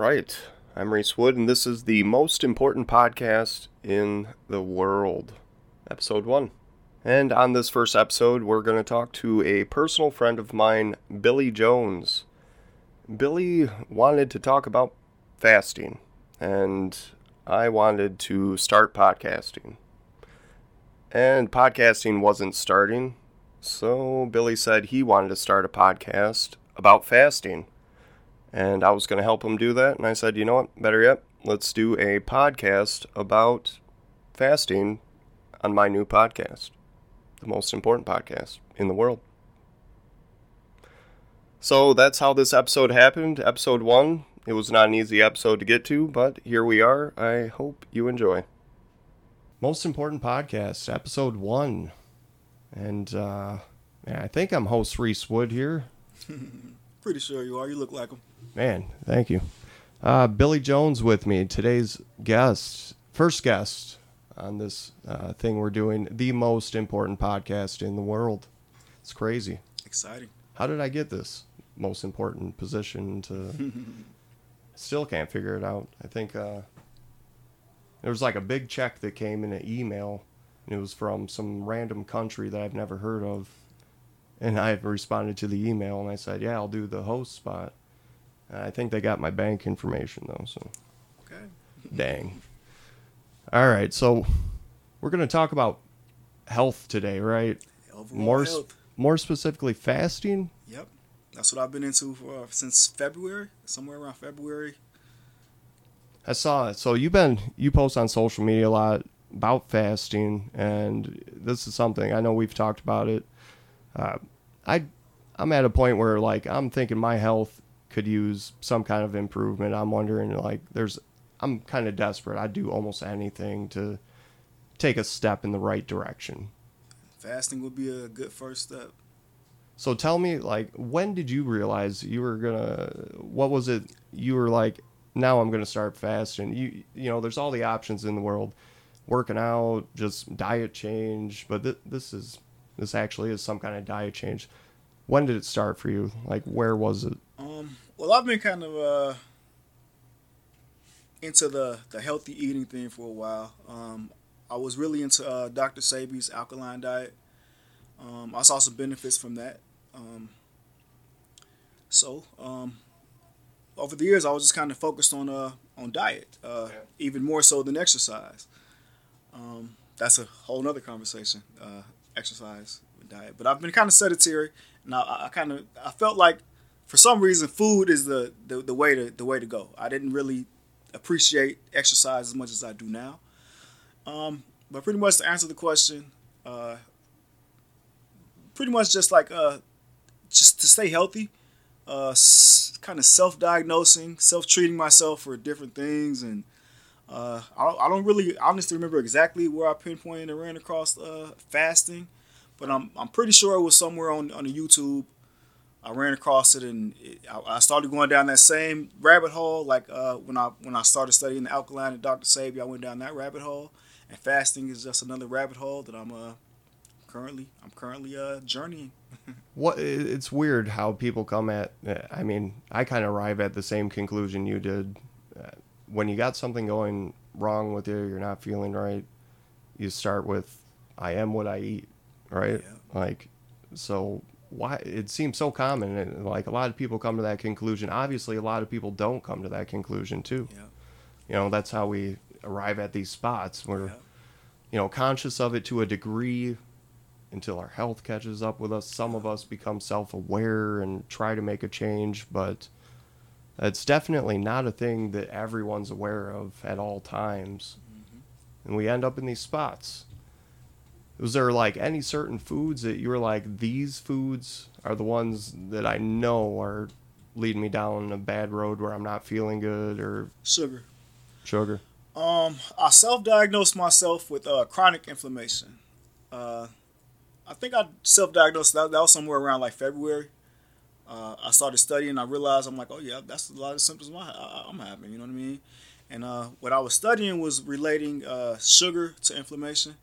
right. I'm Reese Wood, and this is the most important podcast in the world, episode one. And on this first episode, we're going to talk to a personal friend of mine, Billy Jones. Billy wanted to talk about fasting, and I wanted to start podcasting. And podcasting wasn't starting, so Billy said he wanted to start a podcast about fasting and I was going to help him do that. And I said, you know what? Better yet, let's do a podcast about fasting on my new podcast, the most important podcast in the world. So that's how this episode happened. Episode one. It was not an easy episode to get to, but here we are. I hope you enjoy. Most important podcast, episode one. And uh, I think I'm host Reese Wood here. Pretty sure you are. You look like him. Man, thank you. Uh, Billy Jones with me, today's guest, first guest on this uh, thing we're doing, the most important podcast in the world. It's crazy. Exciting. How did I get this most important position to? Still can't figure it out. I think uh, there was like a big check that came in an email, and it was from some random country that I've never heard of and I responded to the email and I said, "Yeah, I'll do the host spot." And I think they got my bank information though, so Okay. dang. All right, so we're gonna talk about health today, right? Overall More health. more specifically, fasting. Yep. That's what I've been into for uh, since February, somewhere around February. I saw it. So you've been you post on social media a lot about fasting, and this is something I know we've talked about it. Uh, I I'm at a point where like I'm thinking my health could use some kind of improvement. I'm wondering like there's I'm kind of desperate. I'd do almost anything to take a step in the right direction. Fasting would be a good first step. So tell me like when did you realize you were gonna what was it you were like now I'm gonna start fasting you you know there's all the options in the world working out just diet change but th- this is this actually is some kind of diet change when did it start for you like where was it Um, well, I've been kind of uh, into the the healthy eating thing for a while. Um, I was really into uh, Dr. Sebi's alkaline diet. Um, I saw some benefits from that. Um, so um, over the years, I was just kind of focused on uh, on diet, uh, Yeah. even more so than exercise. Um, that's a whole nother conversation, uh, exercise diet. But I've been kind of sedentary, and I, I kind of I felt like for some reason food is the, the the way to the way to go. I didn't really appreciate exercise as much as I do now. Um, but pretty much to answer the question, uh, pretty much just like uh, just to stay healthy, uh, s- kind of self-diagnosing, self-treating myself for different things, and uh, I, don't- I don't really honestly remember exactly where I pinpointed and ran across uh, fasting, but I'm I'm pretty sure it was somewhere on on the YouTube. I ran across it and it, I, I started going down that same rabbit hole. Like uh, when I when I started studying the alkaline and Dr. Sebi, I went down that rabbit hole. And fasting is just another rabbit hole that I'm uh currently I'm currently uh journeying. what it's weird how people come at i mean i kind of arrive at the same conclusion you did Uh, when you got something going wrong with you you're not feeling right you start with i am what i eat right Yeah. like so why it seems so common and like a lot of people come to that conclusion. Obviously a lot of people don't come to that conclusion too. Yeah. you know that's how we arrive at these spots. We're Yeah. you know conscious of it to a degree until our health catches up with us. Some of us become self-aware and try to make a change but it's definitely not a thing that everyone's aware of at all times. Mm-hmm. And we end up in these spots was there like any certain foods that you were like these foods are the ones that i know are leading me down a bad road where i'm not feeling good or Sugar. sugar Um, I self-diagnosed myself with uh, chronic inflammation. Uh, I think I self-diagnosed that, that was somewhere around like February. Uh, I started studying. I realized I'm like, oh yeah, that's a lot of symptoms I, I, I'm having. You know what I mean? And uh, what I was studying was relating uh, sugar to inflammation.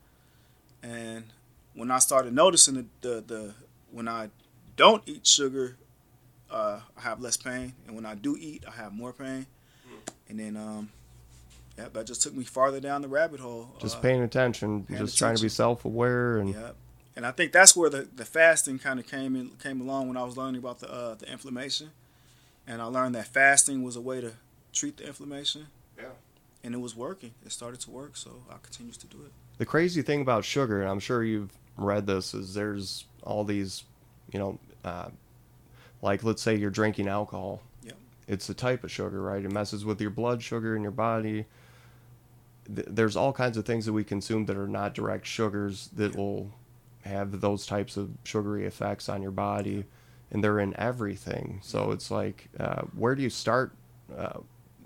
And when I started noticing the, the, the when I don't eat sugar, uh, I have less pain, and when I do eat, I have more pain. and then um, yeah, that just took me farther down the rabbit hole. Just uh, paying attention, paying just trying to be self-aware, and Yeah, and I think that's where the, the fasting kind of came in came along when I was learning about the uh, the inflammation, and I learned that fasting was a way to treat the inflammation. Yeah. and it was working. It started to work, so I continues to do it. The crazy thing about sugar, and I'm sure you've read this, is there's all these, you know, uh, like let's say you're drinking alcohol. Yeah. It's a type of sugar, right? It messes with your blood sugar in your body. Th- There's all kinds of things that we consume that are not direct sugars that will have those types of sugary effects on your body, and they're in everything. So it's like, uh, where do you start? Uh,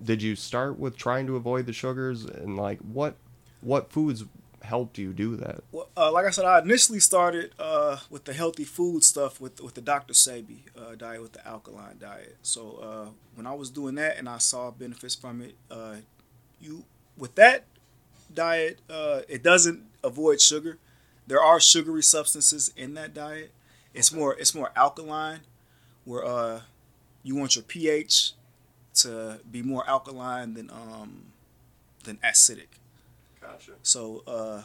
did you start with trying to avoid the sugars, and like what what foods helped you do that? Well, uh, like I said, I initially started uh, with the healthy food stuff with with the Dr. Sebi uh, diet, with the alkaline diet. So uh, when I was doing that and I saw benefits from it, uh, you with that diet, uh, it doesn't avoid sugar. There are sugary substances in that diet. It's more it's more alkaline, where uh, you want your pH to be more alkaline than um, than acidic. Gotcha. So, uh,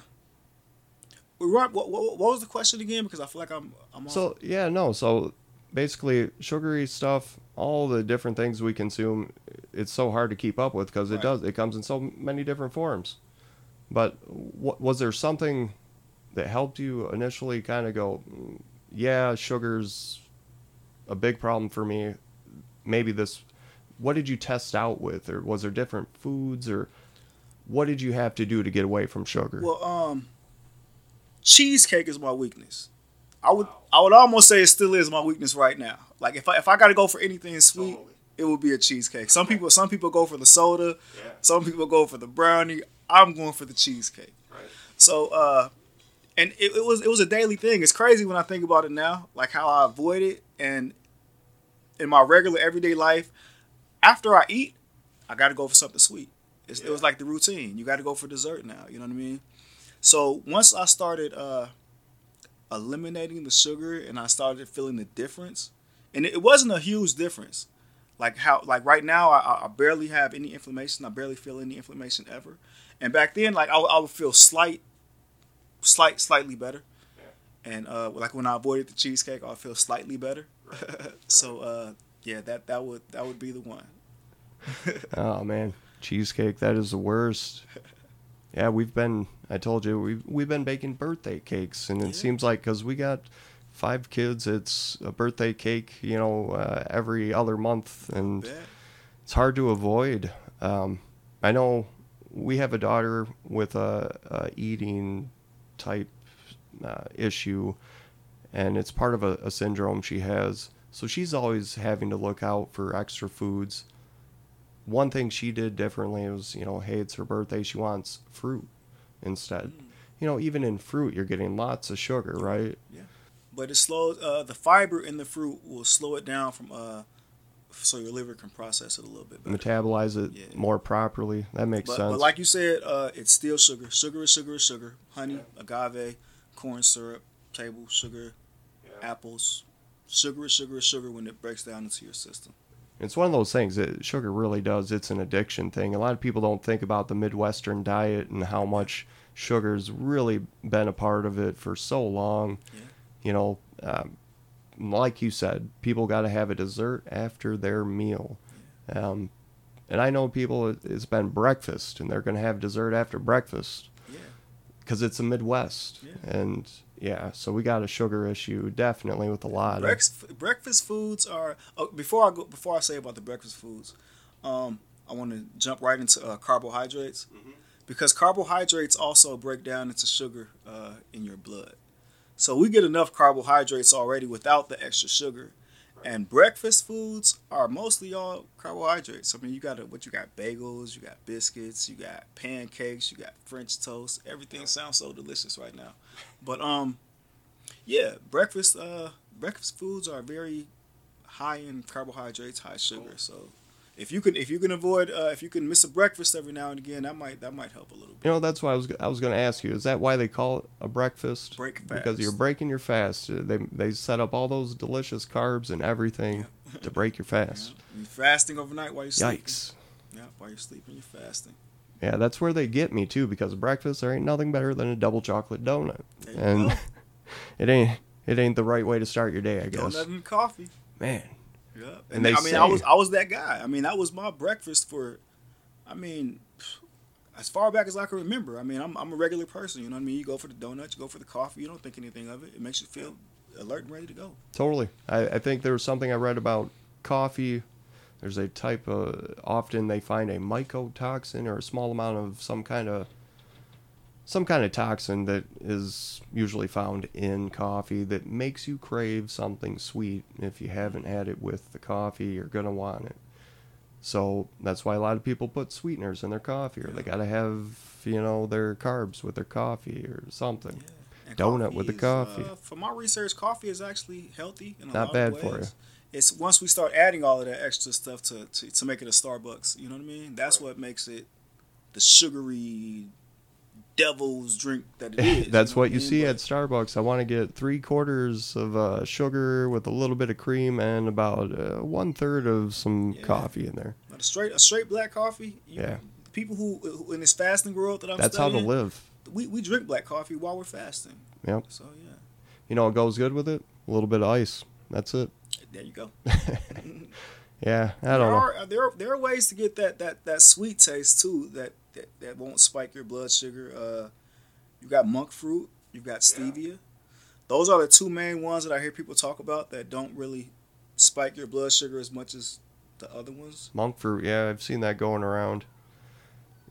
what, what, what was the question again? Because I feel like I'm, I'm off. So yeah, no. So basically, sugary stuff, all the different things we consume, it's so hard to keep up with because it Right. does. It comes in so many different forms. But what was there something that helped you initially kind of go, "Mm, yeah, sugar's a big problem for me. Maybe this. What did you test out with, or was there different foods, or what did you have to do to get away from sugar? well, um, cheesecake is my weakness. I would, I would almost say it still is my weakness right now. Like if I, if I got to go for anything sweet, Totally. it would be a cheesecake. Some people, some people go for the soda. Yeah. Some people go for the brownie. I'm going for the cheesecake. Right. So, uh, and it, it was it was a daily thing. It's crazy when I think about it now, like how I avoid it, and in my regular everyday life, after I eat, I got to go for something sweet. It's, It was like the routine. You got to go for dessert now. You know what I mean? So once I started uh, eliminating the sugar and I started feeling the difference, and it, it wasn't a huge difference. Like how, like right now, I, I barely have any inflammation. I barely feel any inflammation ever. And back then, like I, would- I would feel slight, slight, slightly better. And uh, like when I avoided the cheesecake, I feel slightly better. so uh, yeah, that that would that would be the one. Oh man, cheesecake that is the worst. Yeah, we've been I told you we've we've been baking birthday cakes and it Yeah. seems like cuz we got five kids it's a birthday cake, you know, uh, every other month and it's hard to avoid. Um, I know we have a daughter with a, a eating type uh, issue, and it's part of a, a syndrome she has. So she's always having to look out for extra foods. One thing she did differently was, you know, hey, it's her birthday. She wants fruit instead. You know, even in fruit, you're getting lots of sugar, right? Yeah. but it slows uh, the fiber in the fruit will slow it down from uh, so your liver can process it a little bit better. Metabolize it Yeah. more properly. That makes But, sense. but like you said, uh, it's still sugar. Sugar is sugar is sugar. Honey, agave, corn syrup, table sugar, apples. Sugar is sugar is sugar when it breaks down into your system. It's one of those things that sugar really does. It's an addiction thing. A lot of people don't think about the Midwestern diet and how much sugar's really been a part of it for so long. Yeah. You know, um, like you said, people got to have a dessert after their meal. Um, and I know people, it- it's been breakfast and they're going to have dessert after breakfast Yeah. because it's the Midwest. Yeah. And yeah, so we got a sugar issue definitely with a lot of. Breakfast, breakfast foods are oh, before I go before I say about the breakfast foods, um, I want to jump right into uh, carbohydrates because carbohydrates also break down into sugar uh, in your blood. So we get enough carbohydrates already without the extra sugar. And breakfast foods are mostly all carbohydrates. I mean, you got what you got: bagels, you got biscuits, you got pancakes, you got French toast. Everything sounds so delicious right now. But um, yeah, breakfast uh breakfast foods are very high in carbohydrates, high sugar. So if you can if you can avoid uh, if you can miss a breakfast every now and again, that might that might help a little bit. You know, that's why I was I was going to ask you. Is that why they call it a breakfast? Break Because you're breaking your fast. Uh, They they set up all those delicious carbs and everything to break your fast. You fasting overnight while you sleep. Yikes! Yeah, while you're sleeping. You're fasting. Yeah, that's where they get me too because breakfast there ain't nothing better than a double chocolate donut. There you And go. it ain't it ain't the right way to start your day, I guess. Donut and coffee. Man, Yeah. And And, they I mean, I was I was that guy. I mean, that was my breakfast for. I mean, as far back as I can remember. I mean, I'm I'm a regular person. You know what I mean? You go for the donuts, you go for the coffee. You don't think anything of it. It makes you feel alert and ready to go. totally. I, I think there was something I read about coffee. There's a type of often they find a mycotoxin or a small amount of some kind of some kind of toxin that is usually found in coffee that makes you crave something sweet. If you haven't had it with the coffee, you're gonna want it. So that's why a lot of people put sweeteners in their coffee, or they gotta have you know their carbs with their coffee or something. And Donut with the is, coffee. Uh, from my research, coffee is actually healthy in a Not lot bad of for you It's once we start adding all of that extra stuff to, to, to make it a Starbucks. You know what I mean? That's what makes it the sugary devil's drink that it is. That's know what you I mean? see But- at Starbucks. I want to get three quarters of uh, sugar with a little bit of cream and about uh, one third of some Yeah. coffee in there. But a straight a straight black coffee. You, Yeah. People who, who in this fasting world that I'm That's how to live. We, we drink black coffee while we're fasting. Yep. So yeah, You know what goes good with it? A little bit of ice. That's it. there you go. Yeah, I there don't know. are there are, there are ways to get that, that, that sweet taste too that, that, that won't spike your blood sugar. Uh, you got monk fruit. You've got stevia. Those are the two main ones that I hear people talk about that don't really spike your blood sugar as much as the other ones. Monk fruit. Yeah, I've seen that going around.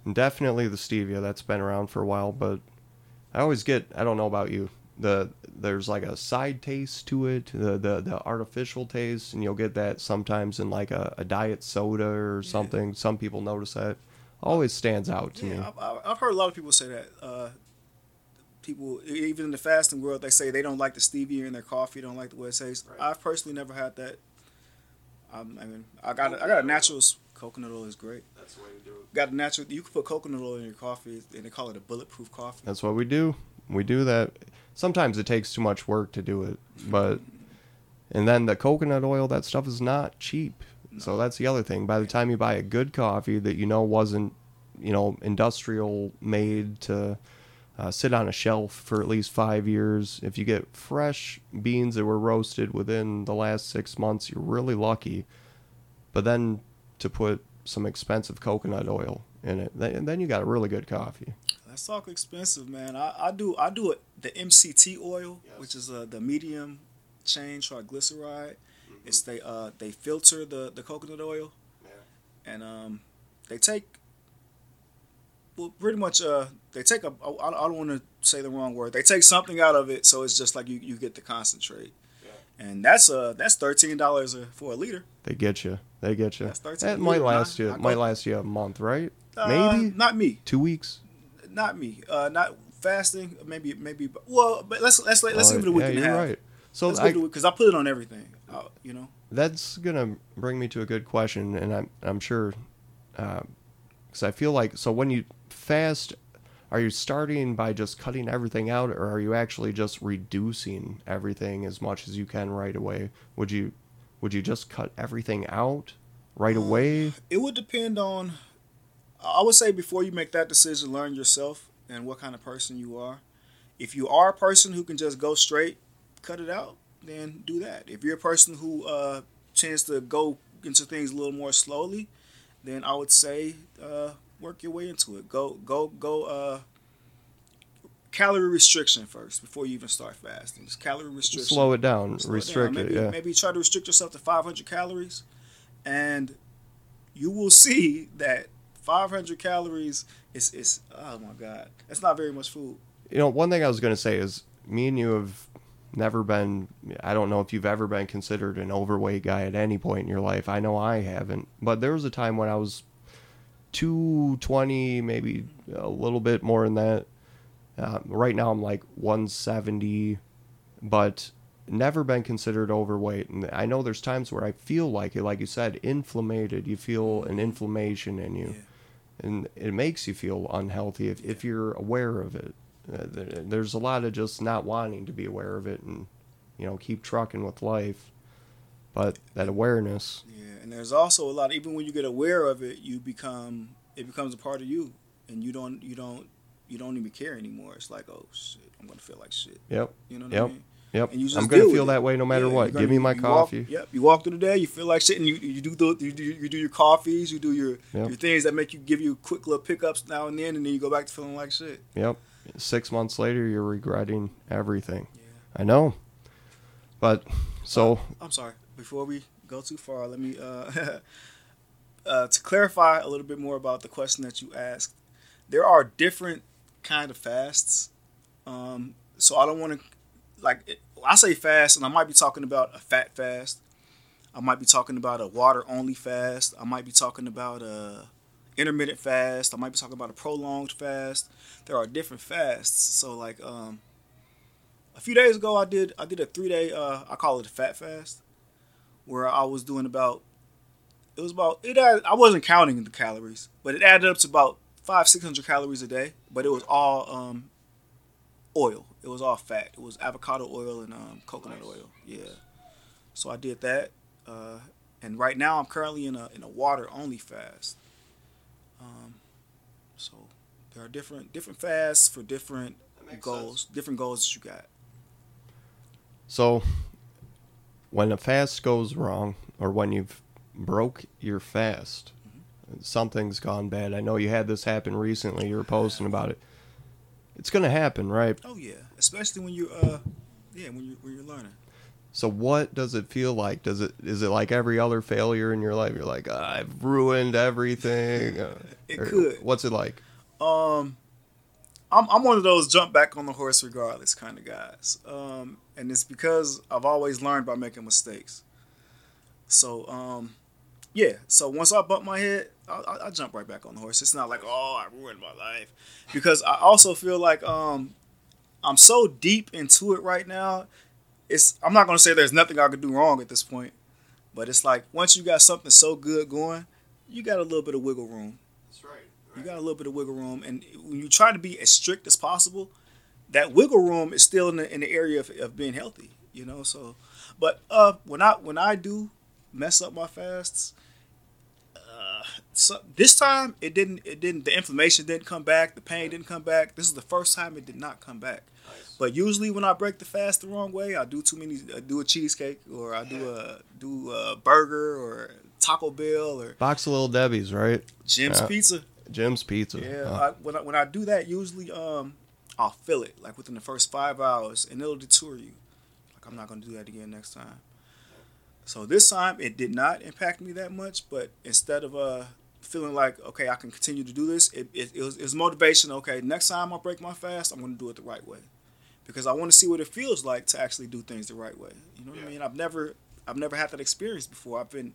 And definitely the stevia. That's been around for a while, but I always get. I don't know about you. The there's like a side taste to it. The the, the artificial taste, and you'll get that sometimes in like a, a diet soda or Yeah. something. Some people notice that. Always stands out to me. Yeah, I've, I've- I've heard a lot of people say that. Uh, people, even in the fasting world, they say they don't like the stevia in their coffee, don't like the way it tastes. Right. I've personally never had that. Um, I mean, I got a, I got a natural coconut oil is great. That's the way to do it. Got a natural. You can put coconut oil in your coffee, and they call it a bulletproof coffee. That's what we do. We do that. Sometimes it takes too much work to do it, but and then the coconut oil, that stuff is not cheap. So that's the other thing. By the time you buy a good coffee that you know wasn't, you know, industrial made to uh, sit on a shelf for at least five years, if you get fresh beans that were roasted within the last six months, you're really lucky. But then to put some expensive coconut oil in it, then, then you got a really good coffee. That's talk expensive, man. I, I do I do it the MCT oil, Yes. which is uh, the medium chain triglyceride. It's they uh they filter the the coconut oil, and um they take well pretty much uh they take a I, I don't want to say the wrong word. They take something out of it, so it's just like you you get the concentrate. And that's uh that's thirteen dollars for a liter. They get you. They get you. That's 13 That might last you. I It might go- last you a month, right? Uh, Maybe not me, two weeks. not me. Uh, not fasting. Maybe maybe. Well, but let's let's let's Uh, give it a week yeah, and a you're half. right. So Let's I, because I put it on everything. Uh, you know. that's gonna bring me to a good question, and I'm I'm sure, because I feel like so when you fast, are you starting by just cutting everything out, or are you actually just reducing everything as much as you can right away? Would you would you just cut everything out right Uh, away? It would depend on. I would say before you make that decision, learn yourself and what kind of person you are. If you are a person who can just go straight, cut it out, then do that. If you're a person who uh, tends to go into things a little more slowly, then I would say uh, work your way into it. Go go go. Uh, calorie restriction first before you even start fasting. Just calorie restriction. Slow it down, Slow restrict down. it. Maybe, Yeah. maybe try to restrict yourself to 500 calories, and you will see that 500 calories is is oh my god, that's not very much food. You know, one thing I was going to say is me and you have never been, I don't know if you've ever been considered an overweight guy at any point in your life. I know I haven't. But there was a time when I was 220, maybe a little bit more than that. Uh, right now I'm like 170, but never been considered overweight. And I know there's times where I feel like it, like you said, inflammated. You feel an inflammation in you Yeah. and it makes you feel unhealthy if, if you're aware of it. Uh, there- there's a lot of just not wanting to be aware of it and you know keep trucking with life. but that awareness. Yeah, and there's also a lot. Even when you get aware of it, you become it becomes a part of you, and you don't you don't you don't even care anymore. It's like, oh shit, I'm gonna feel like shit. Yep. You know what Yep. I mean? Yep. And you just I'm gonna feel that way no matter Yeah, what. Give me my you walk- coffee. yep. You walk through the day, you feel like shit, and you you do the you do, you do your coffees, you do your Yep. your things that make you give you quick little pickups now and then, and then you go back to feeling like shit. Yep. Six months later, you're regretting everything. Yeah. I know. But so I'm sorry. Before we go too far, let me uh, uh, to clarify a little bit more about the question that you asked. There are different kind of fasts. Um, so I don't want to like it- I say fast, and I might be talking about a fat fast. I might be talking about a water only fast. I might be talking about a intermittent fast. I might be talking about a prolonged fast. There are different fasts. So like um, a few days ago, I did I did a three day uh, I call it a fat fast, where I was doing about it was about it. Had, I wasn't counting the calories, but it added up to about five six hundred calories a day. But it was all um, oil. It was all fat. It was avocado oil and um, coconut Nice. oil. Yeah. So I did that, uh, and right now I'm currently in a in a water only fast. Um, so there are different different fasts for different That makes goals, different goals that you got. so when a fast goes wrong or when you've broke your fast, something's gone bad. I know you had this happen recently. You were posting about it. It's gonna happen, right? Oh yeah, especially when you uh, yeah, when you when you're learning. So what does it feel like? Does it is it like every other failure in your life? You're like, I've ruined everything. It or could. What's it like? Um, I'm I'm one of those jump back on the horse regardless kind of guys. Um, and it's because I've always learned by making mistakes. So um, yeah. So once I bump my head, I, I, I jump right back on the horse. It's not like oh I ruined my life, because I also feel like um, I'm so deep into it right now. It's I'm not gonna say there's nothing I could do wrong at this point, but it's like once you got something so good going, you got a little bit of wiggle room. That's right. You got a little bit of wiggle room, and when you try to be as strict as possible, that wiggle room is still in the, in the area of, of being healthy. You know, so but uh, when I when I do mess up my fasts, so this time it didn't it didn't the inflammation didn't come back, the pain didn't come back. This is the first time it did not come back. But usually when I break the fast the wrong way, I do too many. I do a cheesecake, or I do a do a burger, or Taco Bell, or Box of Little Debbie's, right? Jim's Yeah. Pizza. Jim's Pizza. Yeah, Uh, I, when I, when I do that, usually um, I'll feel it like within the first five hours, and it'll deter you. Like I'm not gonna do that again next time. So this time it did not impact me that much, but instead of uh feeling like okay I can continue to do this, it, it, it, was, it was motivation. Okay, next time I break my fast, I'm gonna do it the right way, because I want to see what it feels like to actually do things the right way. You know what I mean? I've never I've never had that experience before. I've been,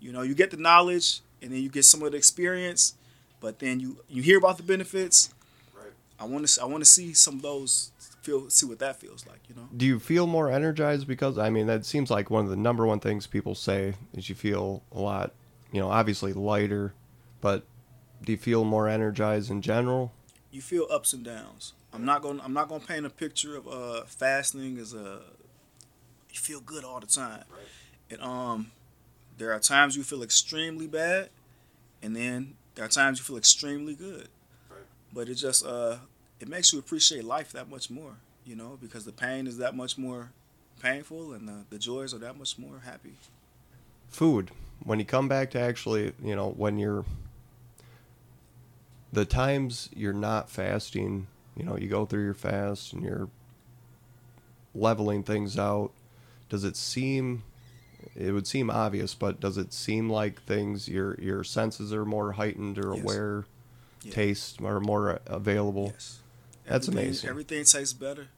you know, you get the knowledge and then you get some of the experience, but then you you hear about the benefits. Right. I want to I want to see some of those feel see what that feels like. You know. do you feel more energized because I mean that seems like one of the number one things people say is you feel a lot, you know, obviously lighter, but do you feel more energized in general? you feel ups and downs. I'm not going. to I'm not going to paint a picture of uh, fasting as a. You feel good all the time, right. and um, there are times you feel extremely bad, and then there are times you feel extremely good. Right. But it just uh, it makes you appreciate life that much more, you know, because the pain is that much more painful, and the, the joys are that much more happy. Food. When you come back to actually, you know, when you're the times you're not fasting, you know, you go through your fast and you're leveling things out, does it seem it would seem obvious, but does it seem like things your your senses are more heightened or Yes. aware, Yeah. taste are more available? Yes. That's Everything- amazing. Everything tastes better.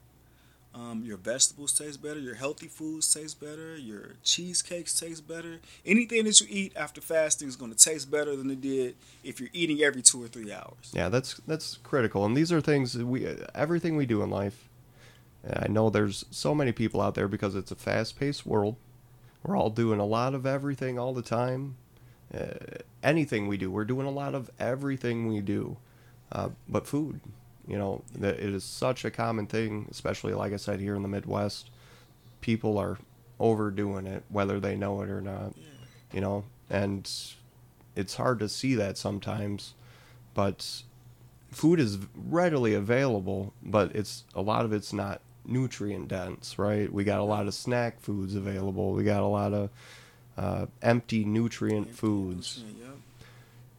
Um, your vegetables taste better. Your healthy foods taste better. Your cheesecakes taste better. Anything that you eat after fasting is going to taste better than it did if you're eating every two or three hours. Yeah, that's that's critical, and these are things we everything we do in life. I know there's so many people out there because it's a fast-paced world. We're all doing a lot of everything all the time. Uh, anything we do, we're doing a lot of everything we do. Uh, but food, you know, that it is such a common thing, especially like I said here in the Midwest. People are overdoing it, whether they know it or not. Yeah. You know, and it's hard to see that sometimes, but food is readily available, but it's a lot of it's not nutrient dense, right? We got a lot of snack foods available. We got a lot of uh, empty nutrient Empty foods. nutrient.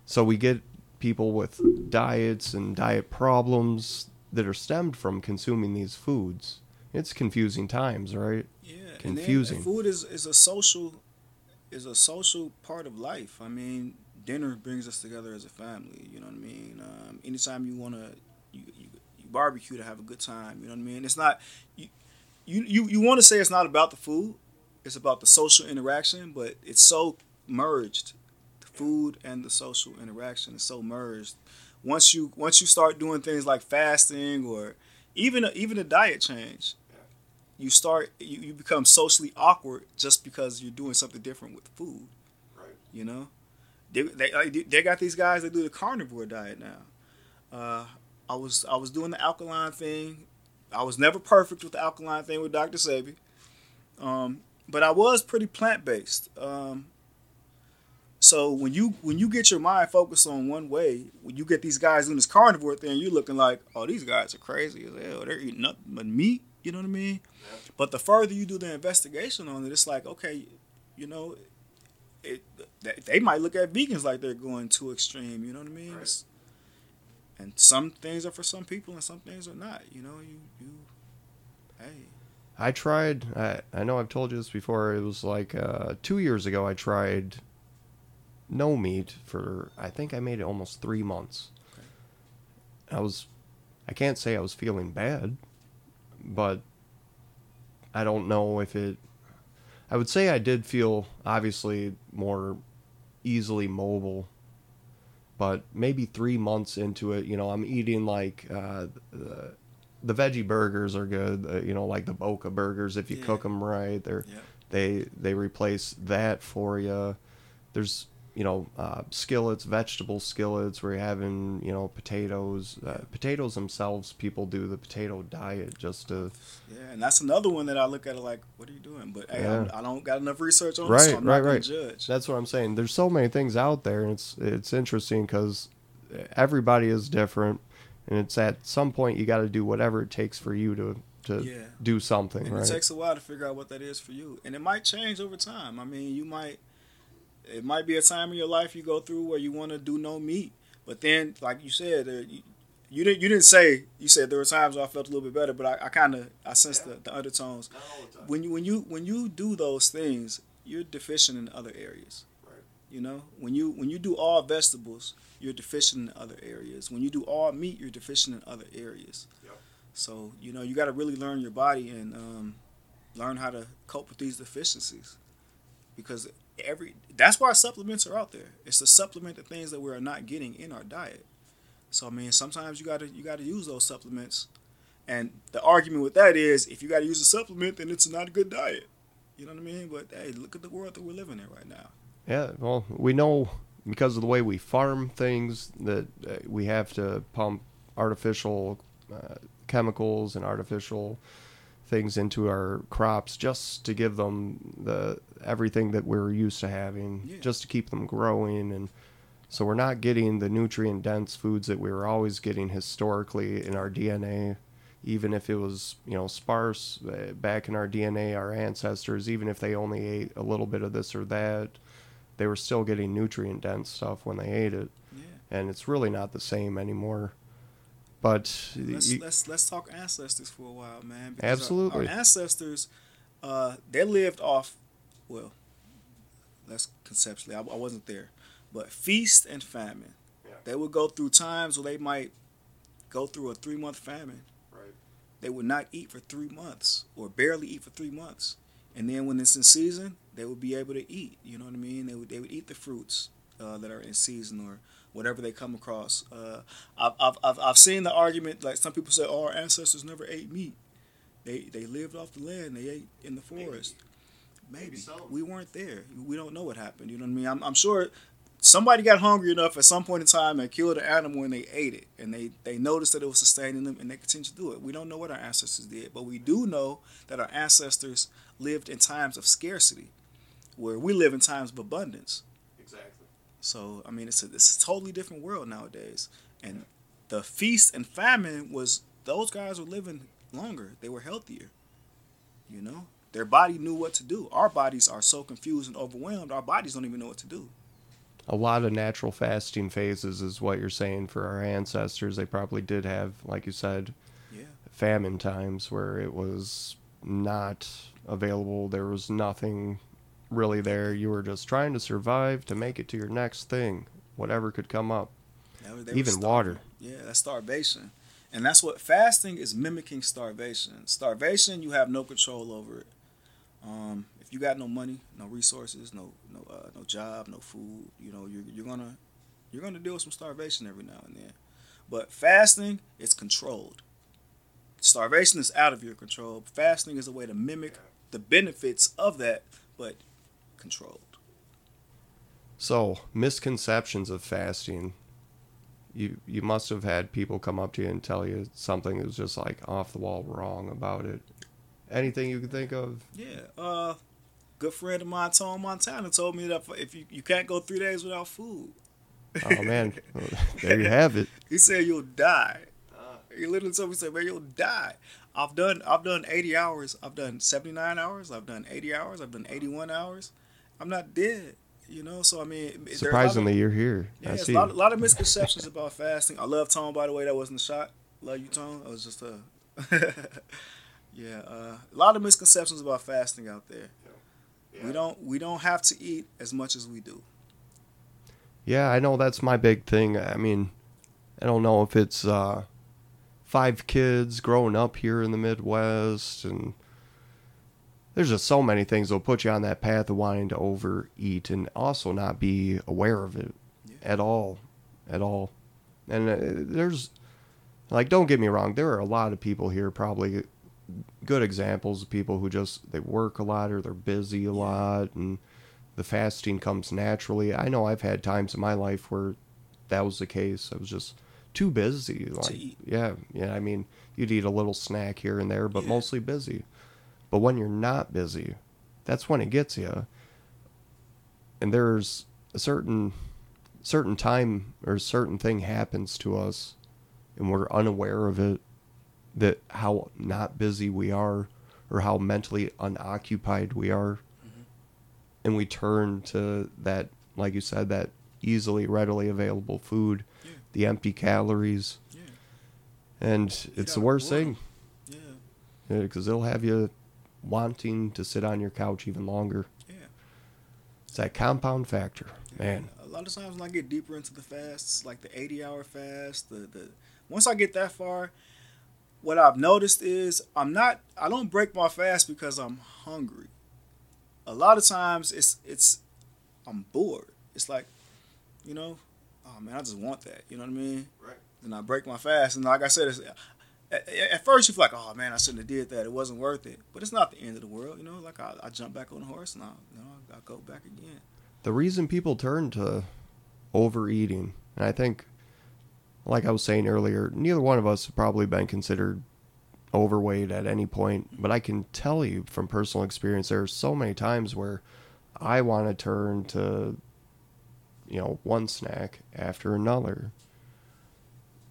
So we get people with diets and diet problems that are stemmed from consuming these foods. It's confusing times, right? Yeah, Confusing. And food is, is a social is a social part of life. I mean, dinner brings us together as a family. You know what I mean? Um, anytime you want to you, you, you barbecue to have a good time. You know what I mean? It's not you you you, you want to say it's not about the food. It's about the social interaction, but it's so merged. Food and the social interaction is so merged. Once you once you start doing things like fasting or even a, even a diet change, you start you, you become socially awkward just because you're doing something different with food. Right. You know, they they they got these guys that do the carnivore diet now. Uh, I was I was doing the alkaline thing. I was never perfect with the alkaline thing with Dr. Sebi. Um, but I was pretty plant based. Um, so when you when you get your mind focused on one way, when you get these guys doing this carnivore thing, you're looking like, oh, these guys are crazy as hell. They're eating nothing but meat. You know what I mean? But the further you do the investigation on it, it's like, okay, you know, it they, they might look at vegans like they're going too extreme. You know what I mean? Right. And some things are for some people, and some things are not. You know, you you, hey, I tried. I, I know I've told you this before. It was like uh, two years ago. I tried no meat for. I think I made it almost three months. I was. I can't say I was feeling bad, but I don't know if it. I would say I did feel obviously more easily mobile, but maybe three months into it, you know, I'm eating like uh, the the veggie burgers are good. Uh, you know, like the Boca burgers. If you Yeah. cook them right, they're Yep. they they replace that for you. There's you know uh, skillets, vegetable skillets where you're having you know potatoes. Uh, potatoes themselves, people do the potato diet just to yeah, and that's another one that I look at it like, what are you doing? But hey, Yeah. I don't got enough research on it, Right, so I'm right, not gonna right. judge. That's what I'm saying. There's so many things out there, and it's it's interesting because everybody is different, and it's at some point you got to do whatever it takes for you to to Yeah. do something, And right? it takes a while to figure out what that is for you, and it might change over time. I mean, you might, it might be a time in your life you go through where you want to do no meat, but then, like you said, uh, you, you didn't you didn't say you said there were times where I felt a little bit better, but I, I kind of I sensed the, the undertones. When you when you when you do those things, you're deficient in other areas. Right. You know, when you when you do all vegetables, you're deficient in other areas. When you do all meat, you're deficient in other areas. Yep. So you know you got to really learn your body and um, learn how to cope with these deficiencies, because every that's why supplements are out there. It's to supplement the things that we are not getting in our diet. So I mean, sometimes you gotta you gotta use those supplements, and the argument with that is if you gotta use a supplement, then it's not a good diet. You know what I mean? But hey, look at the world that we're living in right now. Yeah, well, we know because of the way we farm things that uh, we have to pump artificial uh, chemicals and artificial things into our crops just to give them the everything that we're used to having, Yeah. just to keep them growing and so we're not getting the nutrient dense foods that we were always getting historically in our DNA even if it was you know sparse uh, back in our DNA our ancestors even if they only ate a little bit of this or that they were still getting nutrient dense stuff when they ate it Yeah. and it's really not the same anymore but Let's you- let's let's talk ancestors for a while, man. because our- Absolutely. our, ancestors, uh, they lived off, well, let's conceptually. I, I wasn't there, but feast and famine. Yeah. They would go through times where they might go through a three month famine. Right. They would not eat for three months or barely eat for three months, and then when it's in season, they would be able to eat. You know what I mean? They would they would eat the fruits uh, that are in season or whatever they come across. Uh, I've, I've, I've, I've seen the argument like some people say, "Oh, our ancestors never ate meat. They they lived off the land. They ate in the forest." Maybe, Maybe so. we weren't there. We don't know what happened. You know what I mean? I'm, I'm sure somebody got hungry enough at some point in time and killed an animal and they ate it and they they noticed that it was sustaining them and they continued to do it. We don't know what our ancestors did, but we do know that our ancestors lived in times of scarcity, where we live in times of abundance. Exactly. So I mean, it's a it's a totally different world nowadays, and the feast and famine was those guys were living longer. They were healthier. You know, their body knew what to do. Our bodies are so confused and overwhelmed. Our bodies don't even know what to do. A lot of natural fasting phases is what you're saying for our ancestors. They probably did have, like you said, Yeah. famine times where it was not available. There was nothing really there. You were just trying to survive to make it to your next thing, whatever could come up. They were- they were Even water. Yeah, that's starvation. And that's what fasting is mimicking starvation. Starvation, you have no control over it. Um, if you got no money, no resources, no no uh, no job, no food, you know, you're you're gonna you're gonna deal with some starvation every now and then. But fasting is controlled. Starvation is out of your control. Fasting is a way to mimic the benefits of that, but controlled. So, misconceptions of fasting. You you must have had people come up to you and tell you something that was just like off the wall wrong about it. Anything you can think of? Yeah. Uh, good friend of mine, Tom Montana, told me that if you you can't go three days without food, Oh man, there you have it. he said you'll die. He literally told me, he said, man, you'll die. I've done I've done 80 hours. I've done 79 hours. I've done 80 hours. I've done 81 hours. I'm not dead. You know, so I mean, there are a lot of- Surprisingly, you're here. yeah, I see. a lot, a lot of misconceptions about fasting. I love Tom, by the way. That wasn't a shot. Love you, Tom. It was just a. yeah, uh, a lot of misconceptions about fasting out there. We don't we don't have to eat as much as we do. Yeah, I know that's my big thing. I mean, I don't know if it's uh, five kids growing up here in the Midwest, and there's just so many things that'll put you on that path of wanting to overeat and also not be aware of it Yeah. at all, at all. And uh, there's, like, don't get me wrong, there are a lot of people here, probably good examples of people who just they work a lot or they're busy a lot and the fasting comes naturally. I know I've had times in my life where that was the case. I was just too busy. Like, yeah, yeah. I mean, you'd eat a little snack here and there, but Yeah. mostly busy. But when you're not busy, that's when it gets you. And there's a certain certain time or certain thing happens to us, and we're unaware of it. That how not busy we are, or how mentally unoccupied we are mm-hmm. and we turn to that, like you said, that easily, readily available food, Yeah. the empty calories, Yeah, and it's the worst thing yeah, because it'll have you wanting to sit on your couch even longer. yeah. It's that compound factor, man. A lot of times when I get deeper into the fasts, like the 80 hour fast, the the once I get that far, what I've noticed is I'm not I don't break my fast because I'm hungry. A lot of times it's it's I'm bored. It's like, you know, oh man, I just want that. You know what I mean? Right. And I break my fast, and like I said, it's, at, at first you feel like, oh man, I shouldn't have did that. It wasn't worth it. But it's not the end of the world. You know, like I, I jump back on the horse and I, you know, I go back again. The reason people turn to overeating, and I think, like I was saying earlier, neither one of us have probably been considered overweight at any point, but I can tell you from personal experience, there are so many times where I want to turn to, you know, one snack after another,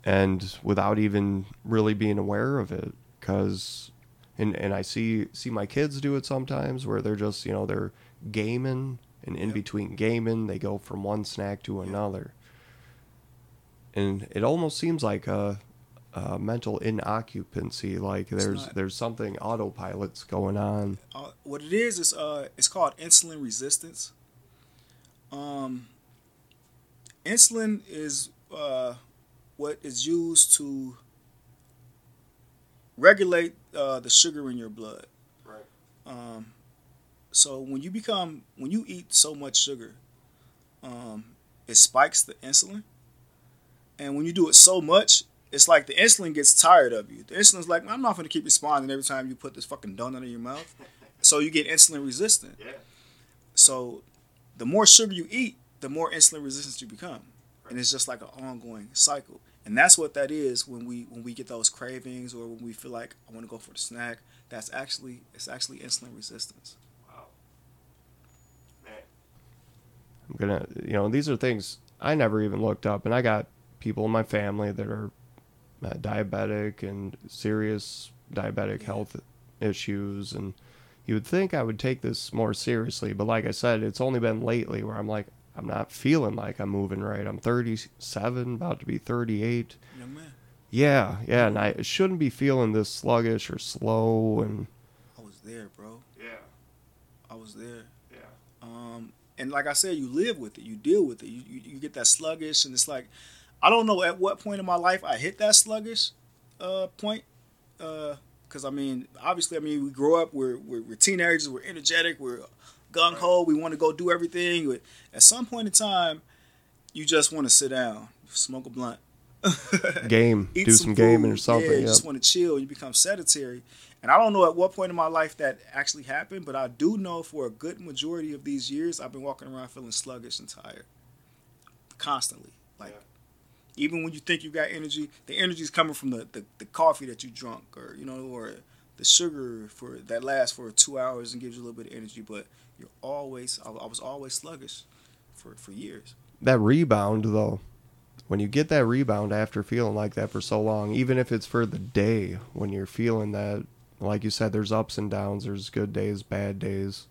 and without even really being aware of it, because, and and I see see my kids do it sometimes where they're just you know they're gaming, and in Yep. between gaming they go from one snack to another, and it almost seems like a uh, mental inoccupancy. Like there's not. there's something autopilot's going on. uh, what it is is uh it's called insulin resistance. Um, insulin is uh what is used to regulate uh, the sugar in your blood. Right. Um, so when you become when you eat so much sugar, um, it spikes the insulin, and when you do it so much, it's like the insulin gets tired of you. The insulin's like, I'm not going to keep responding every time you put this fucking donut in your mouth. So you get insulin resistant. Yeah. So the more sugar you eat, the more insulin resistant you become, and it's just like an ongoing cycle. And that's what that is when we when we get those cravings or when we feel like I want to go for the snack. That's actually it's actually insulin resistance. Wow. Man. I'm gonna, you know, these are things I never even looked up, and I got people in my family that are uh, diabetic and serious diabetic health issues, and you would think I would take this more seriously, but like I said, it's only been lately where I'm like, I'm not feeling like I'm moving right. I'm 37, about to be 38. Young man. Yeah, yeah, and I shouldn't be feeling this sluggish or slow and. I was there, bro. Yeah. I was there. Yeah. Um, and like I said, you live with it, you deal with it. You, you, you get that sluggish, and it's like, I don't know at what point in my life I hit that sluggish uh, point. Because, I mean, obviously, I mean, we grow up, we're, we're, we're teenagers, we're energetic, we're gung ho, we want to go do everything. But at some point in time, you just want to sit down, smoke a blunt. Game. Eat Do some, gaming or something. Yeah, you yep. just want to chill. You become sedentary. And I don't know at what point in my life that actually happened, but I do know for a good majority of these years, I've been walking around feeling sluggish and tired. Constantly. Like, even when you think you got energy, the energy is coming from the, the, the coffee that you drunk or, you know, or the sugar for that lasts for two hours and gives you a little bit of energy. But you're always, I, I was always sluggish for, for years. that rebound though when you get that rebound after feeling like that for so long even if it's for the day when you're feeling that like you said there's ups and downs there's good days bad days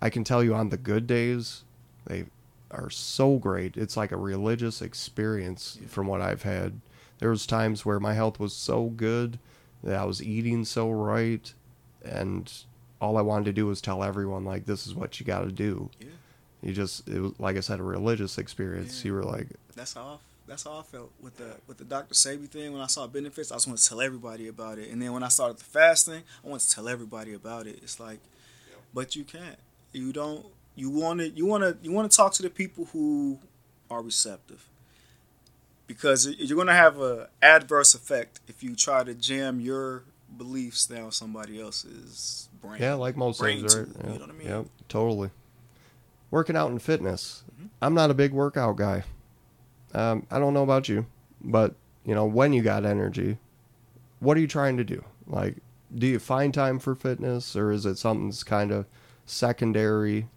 i can tell you on the good days they are so great it's like a religious experience from what i've had there was times where my health was so good that i was eating so right and all i wanted to do was tell everyone like this is what you got to do Yeah. you just it was like I said a religious experience. Yeah. You were like, That's how I, that's how I felt with the with the Dr. Sebi thing. When I saw benefits, I just want to tell everybody about it. And then when I started the fasting, I want to tell everybody about it. It's like, but you can't. You don't. You want to. You want to. You want to talk to the people who are receptive. Because you're going to have a adverse effect if you try to jam your beliefs down somebody else's brain. yeah, like most things, right? Yeah, You know what I mean? Yep, totally. Working out and fitness. Mhm. I'm not a big workout guy. Um, I don't know about you, but you know when you got energy, what are you trying to do? Like, do you find time for fitness, or is it something that's kind of secondary?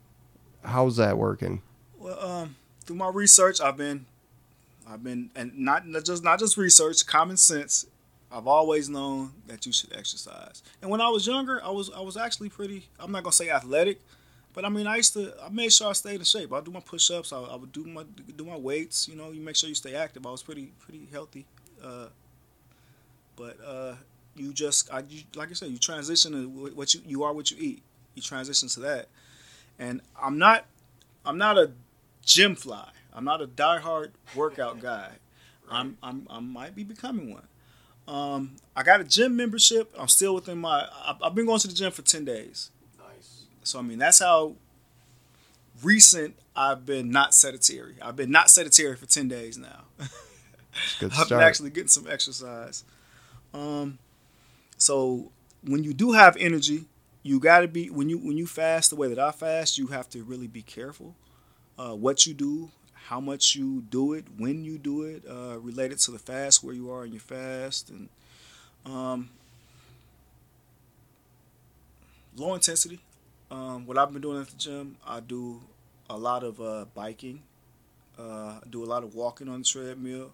How's that working? Well, um, through my research, I've been, I've been, and not just not just research, common sense. I've always known that you should exercise. And when I was younger, I was I was actually pretty. I'm not gonna say athletic, but I mean I used to. I made sure I stayed in shape. I do my push-ups. I, I would do my do my weights. You know, you make sure you stay active. I was pretty pretty healthy. Uh, but uh, you just I you, like I said, you transition to what you you are what you eat. You transition to that, and I'm not I'm not a gym fly. I'm not a diehard workout guy. I'm, I'm I might be becoming one. Um, I got a gym membership. I'm still within my. I- I've been going to the gym for ten days. Nice. So I mean that's how recent I've been not sedentary. I've been not sedentary for ten days now. Good start. I've been actually getting some exercise. Um, so when you do have energy, you got to be when you when you fast the way that I fast, you have to really be careful uh, what you do, how much you do it, when you do it, uh, related to the fast, where you are in your fast, and um, low intensity. Um, what I've been doing at the gym, I do a lot of uh, biking. Uh, I do a lot of walking on the treadmill.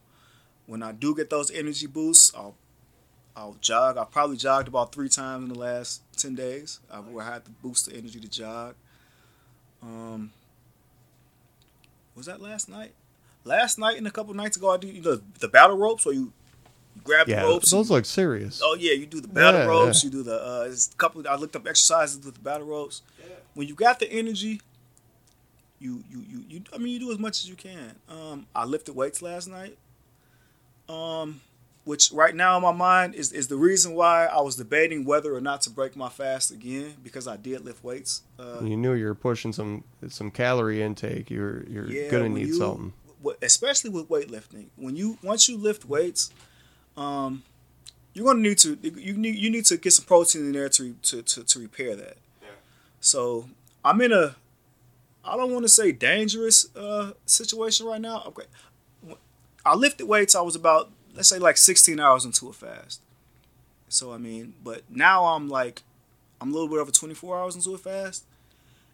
When I do get those energy boosts, I'll I'll jog. I probably jogged about three times in the last ten days. I, where I had to boost the energy to jog. Um, was that last night? Last night and a couple nights ago, I do you know, the battle ropes where you, you grab Yeah, the ropes. those and- look serious. Oh yeah, you do the battle Yeah, ropes. yeah. You do the uh, it's a couple. I looked up exercises with the battle ropes. When you got the energy, you you you you. I mean, you do as much as you can. Um, I lifted weights last night. Um, which right now in my mind is is the reason why I was debating whether or not to break my fast again because I did lift weights. Uh, You knew you were pushing some some calorie intake. You're you're Yeah, gonna need you- something. especially with weightlifting. When you once you lift weights, um, you're gonna need to you need you need to get some protein in there to to to, to repair that. Yeah. So I'm in a I don't want to say dangerous uh, situation right now. Okay, I lifted weights. I was about let's say like 16 hours into a fast. So I mean, but now I'm like I'm a little bit over 24 hours into a fast,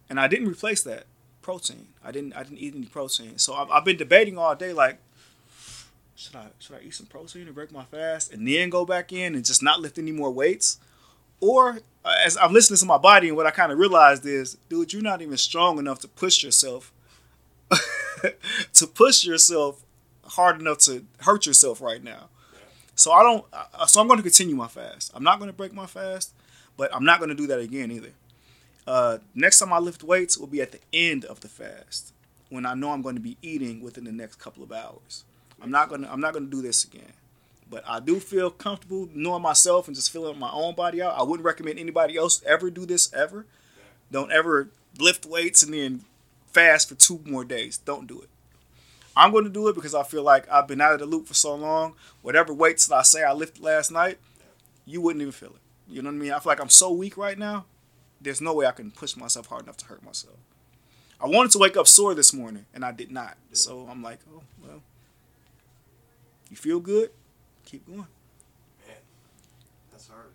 and I didn't replace that protein. I didn't I didn't eat any protein. So I've, I've been debating all day like should I should I eat some protein and break my fast and then go back in and just not lift any more weights, or uh, as I'm listening to my body and what I kind of realized is, dude, you're not even strong enough to push yourself to push yourself hard enough to hurt yourself right now. So I don't. So I'm going to continue my fast. I'm not going to break my fast, but I'm not going to do that again either. Uh, next time I lift weights will be at the end of the fast when I know I'm going to be eating within the next couple of hours. I'm not gonna. I'm not gonna do this again. But I do feel comfortable knowing myself and just feeling my own body out. I wouldn't recommend anybody else ever do this ever. Don't ever lift weights and then fast for two more days. Don't do it. I'm going to do it because I feel like I've been out of the loop for so long. Whatever weights that I say I lifted last night, you wouldn't even feel it. You know what I mean? I feel like I'm so weak right now. There's no way I can push myself hard enough to hurt myself. I wanted to wake up sore this morning, and I did not. So I'm like, oh well. You feel good? Keep going. Man, that's hard.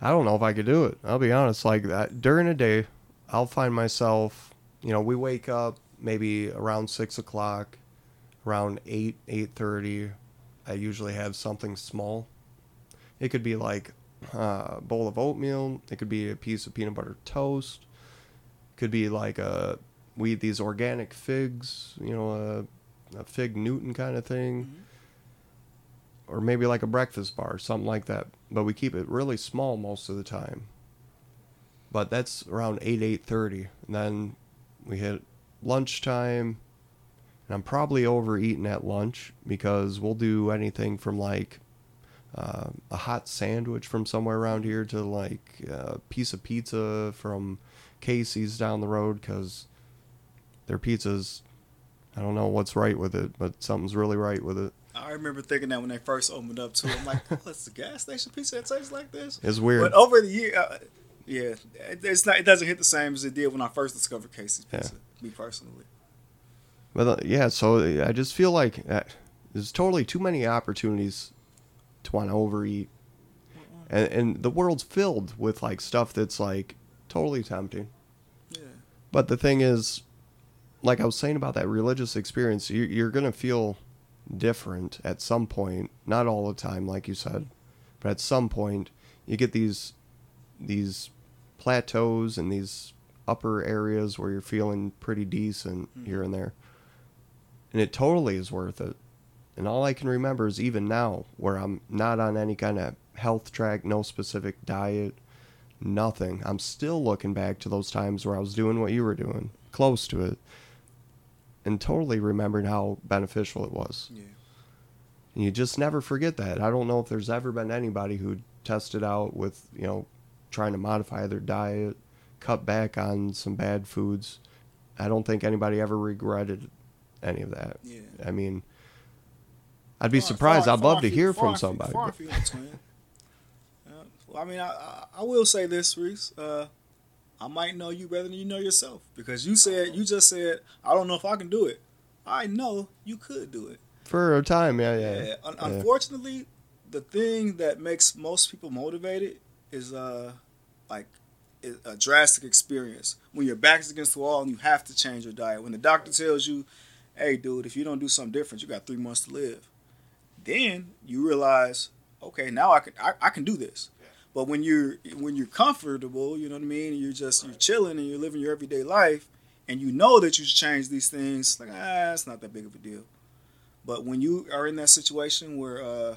I don't know if I could do it. I'll be honest. Like that during the day, I'll find myself. You know, we wake up maybe around six o'clock, around eight eight thirty. I usually have something small. It could be like a bowl of oatmeal. It could be a piece of peanut butter toast. Could be like a we eat these organic figs. You know, a, a fig Newton kind of thing. Mm-hmm or maybe like a breakfast bar, something like that. But we keep it really small most of the time. But that's around eight eight thirty, and then we hit lunchtime, and I'm probably overeating at lunch because we'll do anything from like uh, a hot sandwich from somewhere around here to like a piece of pizza from Casey's down the road because their pizzas, I don't know what's right with it, but something's really right with it. I remember thinking that when they first opened up too. I'm like, oh, it's a gas station pizza that tastes like this. It's weird. But over the year, uh, yeah, it's not. It doesn't hit the same as it did when I first discovered Casey's Pizza. Yeah. Me personally. But uh, yeah, so I just feel like uh, there's totally too many opportunities to want to overeat, and and the world's filled with like stuff that's like totally tempting. Yeah. But the thing is, like I was saying about that religious experience, you're, you're gonna feel different at some point. Not all the time, like you said, but at some point you get these these plateaus and these upper areas where you're feeling pretty decent mm-hmm. here and there. And it totally is worth it. And all I can remember is even now, where I'm not on any kind of health track, no specific diet, nothing. I'm still looking back to those times where I was doing what you were doing, close to it and totally remembering how beneficial it was. Yeah. And you just never forget that. I don't know if there's ever been anybody who tested out with, you know, trying to modify their diet, cut back on some bad foods. I don't think anybody ever regretted any of that. Yeah. I mean, I'd be far, surprised. Far, I'd love to hear from somebody. Far, well, I mean, I, I, will say this, Reese. Uh, I might know you better than you know yourself because you said you just said I don't know if I can do it. I know you could do it for a time. Yeah, yeah. yeah. Un- yeah. Unfortunately, the thing that makes most people motivated is uh like a drastic experience when your back is against the wall and you have to change your diet. When the doctor tells you, "Hey, dude, if you don't do something different, you got three months to live," then you realize, okay, now I can I, I can do this. But when you're when you're comfortable, you know what I mean, you're just you're chilling and you're living your everyday life, and you know that you should change these things. Like ah, it's not that big of a deal. But when you are in that situation where uh,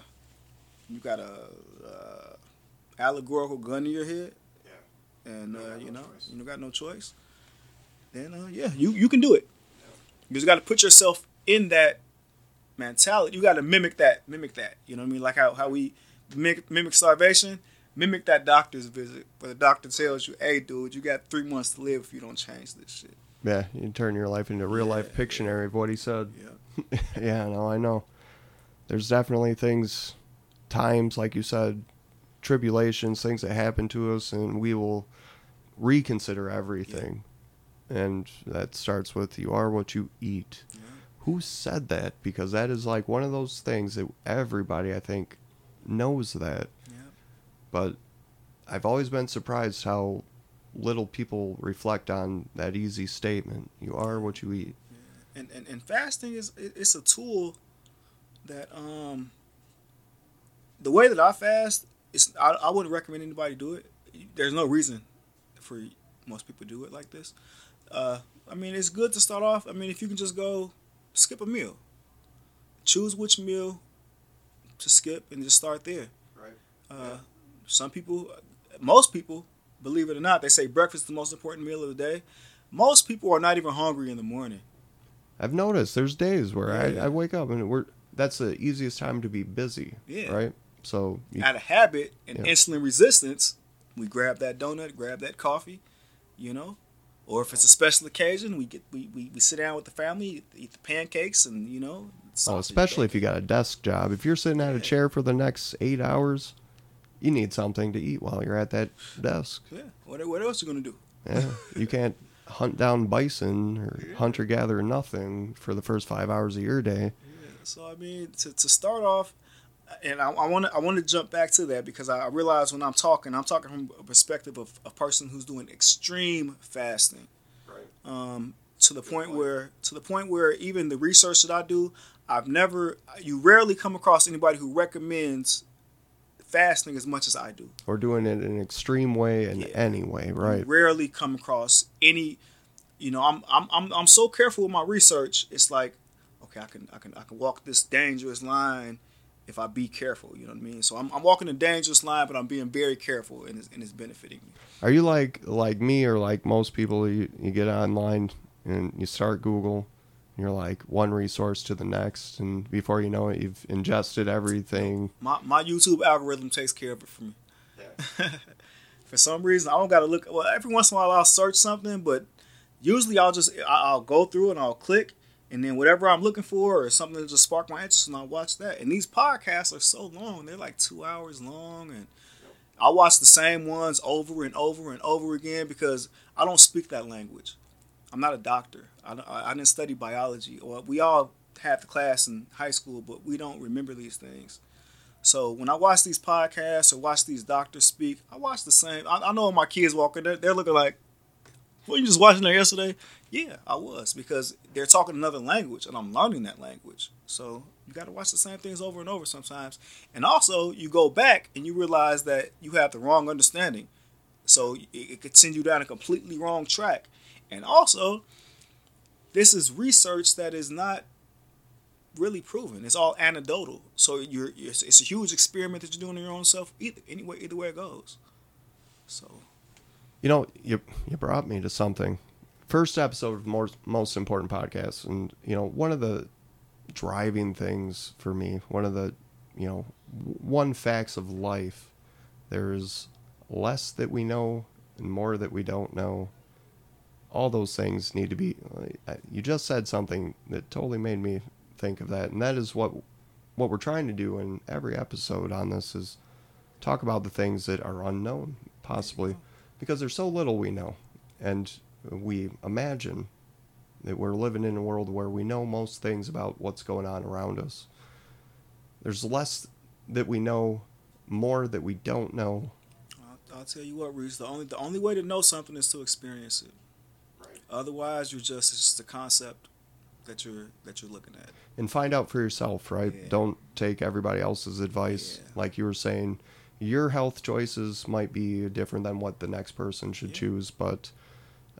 you got a uh, allegorical gun in your head. And uh, you know no you got no choice, then uh, yeah, you you can do it. You just got to put yourself in that mentality. You got to mimic that, mimic that. You know what I mean? Like how how we mimic, mimic starvation mimic that doctor's visit where the doctor tells you, "Hey, dude, you got three months to live if you don't change this shit." Yeah, you turn your life into a real yeah, life Pictionary yeah. of what he said. Yeah, yeah, no, I know. There's definitely things, times like you said, tribulations, things that happen to us, and we will reconsider everything. and that starts with you are what you eat. Yeah. Who said that? Because that is like one of those things that everybody I think knows that, Yeah. but I've always been surprised how little people reflect on that easy statement. You are what you eat. and, and, and fasting is it's a tool that um the way that I fast is I, I wouldn't recommend anybody do it. There's no reason for most people to do it like this. Uh, I mean, it's good to start off. I mean, if you can just go skip a meal, choose which meal to skip and just start there. Right. Uh, Some people, most people, believe it or not, they say breakfast is the most important meal of the day. Most people are not even hungry in the morning. I've noticed there's days where Yeah. I, I wake up and we're that's the easiest time to be busy. Yeah. Right. So you, out of habit and Yeah. insulin resistance, we grab that donut, grab that coffee, you know. Or if it's a special occasion, we get we, we, we sit down with the family, eat, the pancakes, and you know. oh, especially if you got a desk job. If you're sitting at a chair for the next eight hours, you need something to eat while you're at that desk. Yeah. What what else are you gonna do? Yeah. you can't hunt down bison or Yeah. hunter gather nothing for the first five hours of your day. Yeah. So I mean, to, to start off, and I want to I want to jump back to that because I realize when I'm talking, I'm talking from a perspective of a person who's doing extreme fasting. Right. um, to the Good point point. where to the point where even the research that I do, I've never you rarely come across anybody who recommends fasting as much as I do. Or doing it in an extreme way in Yeah. any way, You right? rarely come across any. You know, I'm I'm I'm I'm so careful with my research. It's like, okay, I can I can I can walk this dangerous line if I be careful. You know what I mean? So I'm I'm walking a dangerous line, but I'm being very careful, and it's, and it's benefiting me. Are you like like me or like most people? You you get online and you start Google, and you're like one resource to the next, and before you know it, you've ingested everything. My my YouTube algorithm takes care of it for me. For some reason, I don't gotta look. Well, every once in a while, I'll search something, but usually I'll just I- I'll go through and I'll click, and then whatever I'm looking for or something that just spark my interest, and I'll watch that. And these podcasts are so long; they're like two hours long, and I watch the same ones over and over and over again because I don't speak that language. I'm not a doctor. I, I I didn't study biology. Or we all had the class in high school, but we don't remember these things. So when I watch these podcasts or watch these doctors speak, I watch the same. I, I know my kids walking, they're, they're looking like, "Were you just watching that yesterday?" Yeah, I was because they're talking another language and I'm learning that language. So you got to watch the same things over and over sometimes. And also, you go back and you realize that you have the wrong understanding. So it, it could send you down a completely wrong track. And also, this is research that is not really proven. It's all anecdotal. So you're it's, a huge experiment that you're doing on your own self. Either anyway, either way it goes. So You know, you you brought me to something. First episode of more, most important podcast, and you know, one of the driving things for me, one of the you know, one facts of life, there's less that we know and more that we don't know. All those things need to be. uh, You just said something that totally made me think of that, and that is what what we're trying to do in every episode on this is talk about the things that are unknown, possibly because there's so little we know and we imagine that we're living in a world where we know most things about what's going on around us there's less that we know more that we don't know I'll, I'll tell you what, Reese. The only the only way to know something is to experience it. Right. Otherwise, you're just it's just a concept that you're that you're looking at. and find out for yourself right Yeah. don't take everybody else's advice Yeah. like you were saying your health choices might be different than what the next person should Yeah. choose but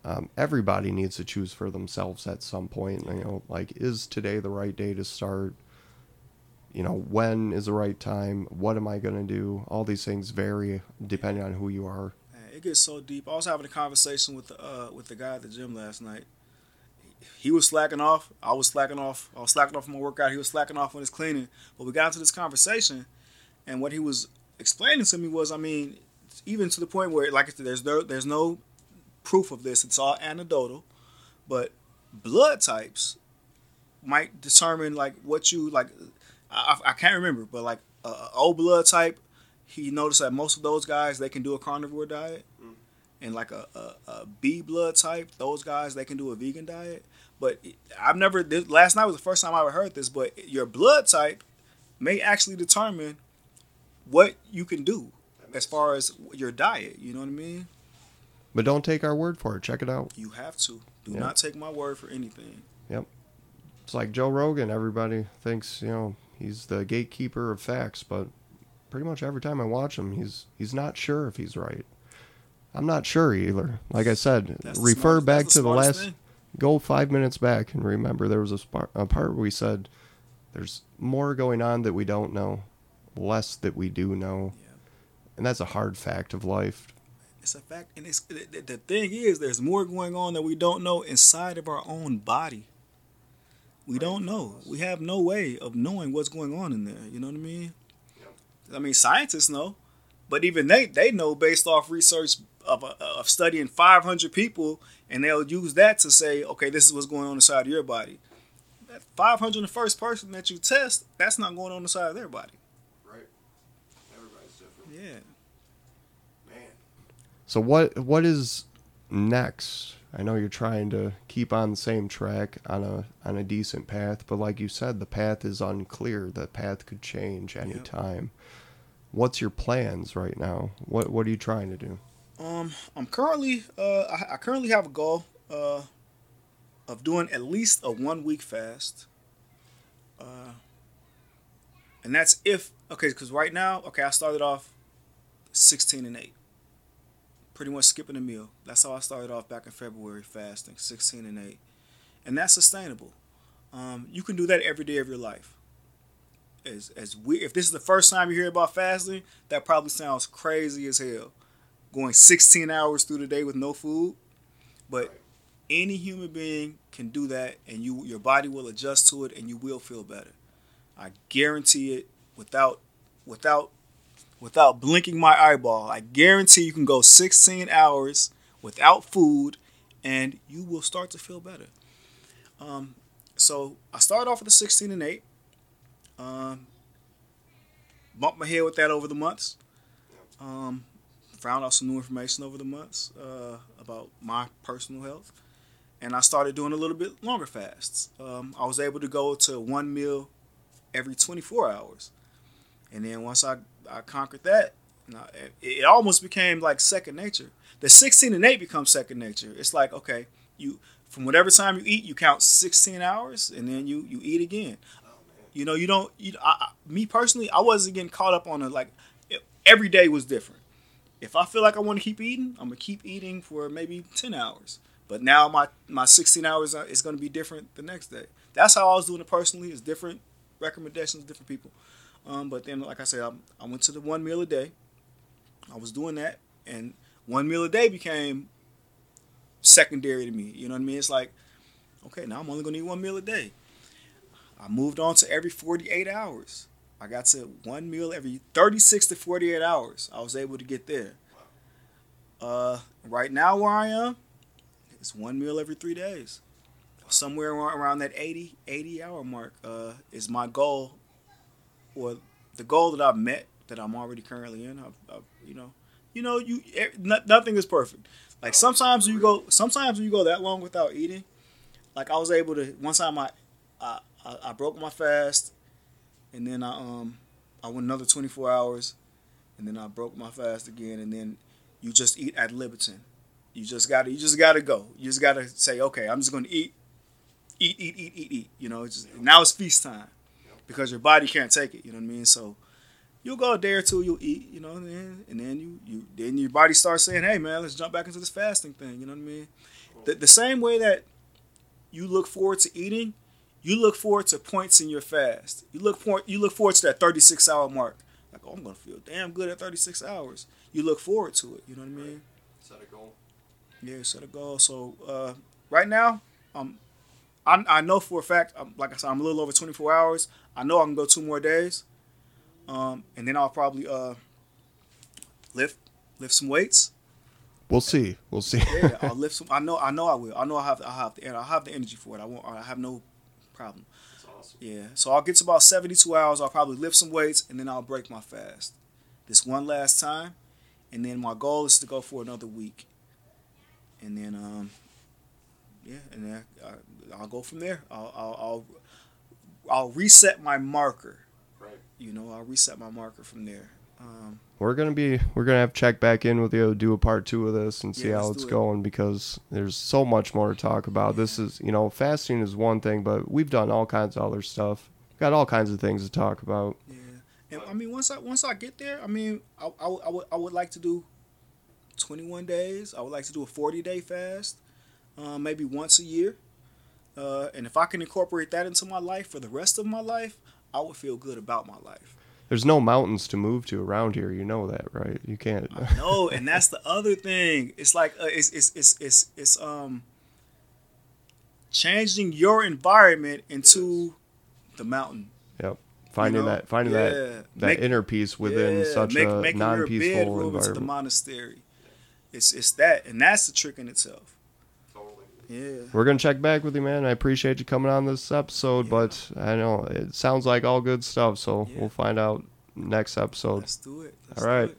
um, everybody needs to choose for themselves at some point you know like is today the right day to start you know when is the right time what am i going to do all these things vary depending on who you are it gets so deep. I was having a conversation with the uh, with the guy at the gym last night. He was slacking off. I was slacking off. I was slacking off my workout. He was slacking off on his cleaning. But we got into this conversation, and what he was explaining to me was, I mean, even to the point where, like there's no there's no proof of this. It's all anecdotal, but blood types might determine like what you like. I, I can't remember, but like uh, O blood type, he noticed that most of those guys they can do a carnivore diet, and like a, a, a B blood type, those guys they can do a vegan diet. But I've never. This, last night was the first time I ever heard this. But your blood type may actually determine what you can do as far as your diet. You know what I mean? But don't take our word for it. Check it out. You have to. Do Yep. not take my word for anything. Yep. It's like Joe Rogan. Everybody thinks you know he's the gatekeeper of facts, but pretty much every time I watch him, he's he's not sure if he's right. I'm not sure either. Like I said, That's refer smartest- back to the last. thing. Go five minutes back and remember there was a, spar- a part where we said there's more going on that we don't know, less that we do know, Yeah. and that's a hard fact of life. It's a fact, and it's the, thing is, there's more going on that we don't know inside of our own body. We don't know. We have no way of knowing what's going on in there. You know what I mean? I mean, scientists know, but even they they know based off research of uh, of studying 500 people, and they'll use that to say, okay, this is what's going on inside of your body. That 500 the first person that you test, that's not going on inside of their body. Right. Everybody's different. Yeah. Man. So what what is next? I know you're trying to keep on the same track on a on a decent path, but like you said, the path is unclear. The path could change anytime. What's your plans right now? What what are you trying to do? Um, I'm currently uh I, I currently have a goal uh of doing at least a one week fast. Uh, and that's if okay, because right now okay, I started off sixteen and eight, pretty much skipping a meal. That's how I started off back in February fasting, sixteen and eight, and that's sustainable. Um, you can do that every day of your life. As as we, if this is the first time you hear about fasting, that probably sounds crazy as hell going 16 hours through the day with no food but any human being can do that and you your body will adjust to it and you will feel better i guarantee it without without without blinking my eyeball. I guarantee you can go 16 hours without food and you will start to feel better. Um, so i started off with the 16 and 8 um, bumped my head with that over the months. Um, found out some new information over the months uh, about my personal health, and I started doing a little bit longer fasts. Um, I was able to go to one meal every 24 hours, and then once I, I conquered that, it, it almost became like second nature. The 16 and 8 becomes second nature. It's like okay, you from whatever time you eat, you count 16 hours, and then you you eat again. You know, you don't. You, I, I- me personally, I wasn't getting caught up on it. Like every day was different if I feel like I want to keep eating, I'm gonna keep eating for maybe ten hours. But now my my 16 hours is gonna be different the next day. That's how I was doing it personally. It's different recommendations, different people. Um, but then, like I said, I, I went to the one meal a day. I was doing that, and one meal a day became secondary to me. You know what I mean? It's like, okay, now I'm only gonna eat one meal a day. I moved on to every 48 hours. I got to one meal every 36 to 48 hours. I was able to get there. Uh, right now, where I am, it's one meal every three days. Somewhere around, that 80, 80 hour mark uh, is my goal, or the goal that I've met that I'm already currently in. I've, I've you know, you know, you nothing is perfect. Like sometimes you go, sometimes you go that long without eating, like I was able to. One time I, I, I, I broke my fast and then I um I went another 24 hours, and then I broke my fast again, and then you just eat ad libitum. You just gotta you just gotta go. You just gotta say, okay, I'm just gonna eat, eat, eat, eat, eat, eat. You know, it's just, now it's feast time because your body can't take it. You know what I mean? So you'll go a day or two, you'll eat. You know, and then and then you you then your body starts saying, hey man, let's jump back into this fasting thing. You know what I mean? The, the same way that you look forward to eating, you look forward to points in your fast. You look for you look forward to that 36 hour mark. Like, oh, I'm gonna feel damn good at 36 hours. You look forward to it. You know what I mean? Set a goal. Yeah, set a goal. So uh, right now, um, I I know for a fact, um, like I said, I'm a little over 24 hours. I know I can go two more days, um, and then I'll probably uh lift lift some weights. We'll see. We'll see. Yeah, I'll lift some. I know I know I will. I know I have I have the I have the energy for it. I won't. I have no problem. That's awesome. Yeah, so I'll get to about 72 hours. I'll probably lift some weights and then I'll break my fast. This one last time, and then my goal is to go for another week. and then um, yeah, and then I, I'll go from there. I'll I'll I'll, I'll reset my marker. Right. You know, I'll reset my marker from there. Um, We're gonna be we're gonna have to check back in with you, do a part two of this, and see Yeah, how it's do it. going because there's so much more to talk about. This is you know fasting is one thing, but we've done all kinds of other stuff. Got all kinds of things to talk about. yeah, and I mean, once I once I get there, I mean, I, I, I would I would like to do twenty one days. I would like to do a forty day fast, um, maybe once a year. Uh, and if I can incorporate that into my life for the rest of my life, I would feel good about my life. There's no mountains to move to around here. You know that, right? You can't. No, and that's the other thing. It's like uh, it's, it's it's it's it's um changing your environment into the mountain. Yep. Finding you know? that finding Yeah. that that Make- inner peace within yeah, such make- a making your non-peaceful bedroom into the environment. monastery. It's it's that, and that's the trick in itself. Yeah. We're gonna check back with you, man. I appreciate you coming on this episode, Yeah. but I know it sounds like all good stuff, so Yeah. we'll find out next episode. Let's do it. Let's All right. Do it.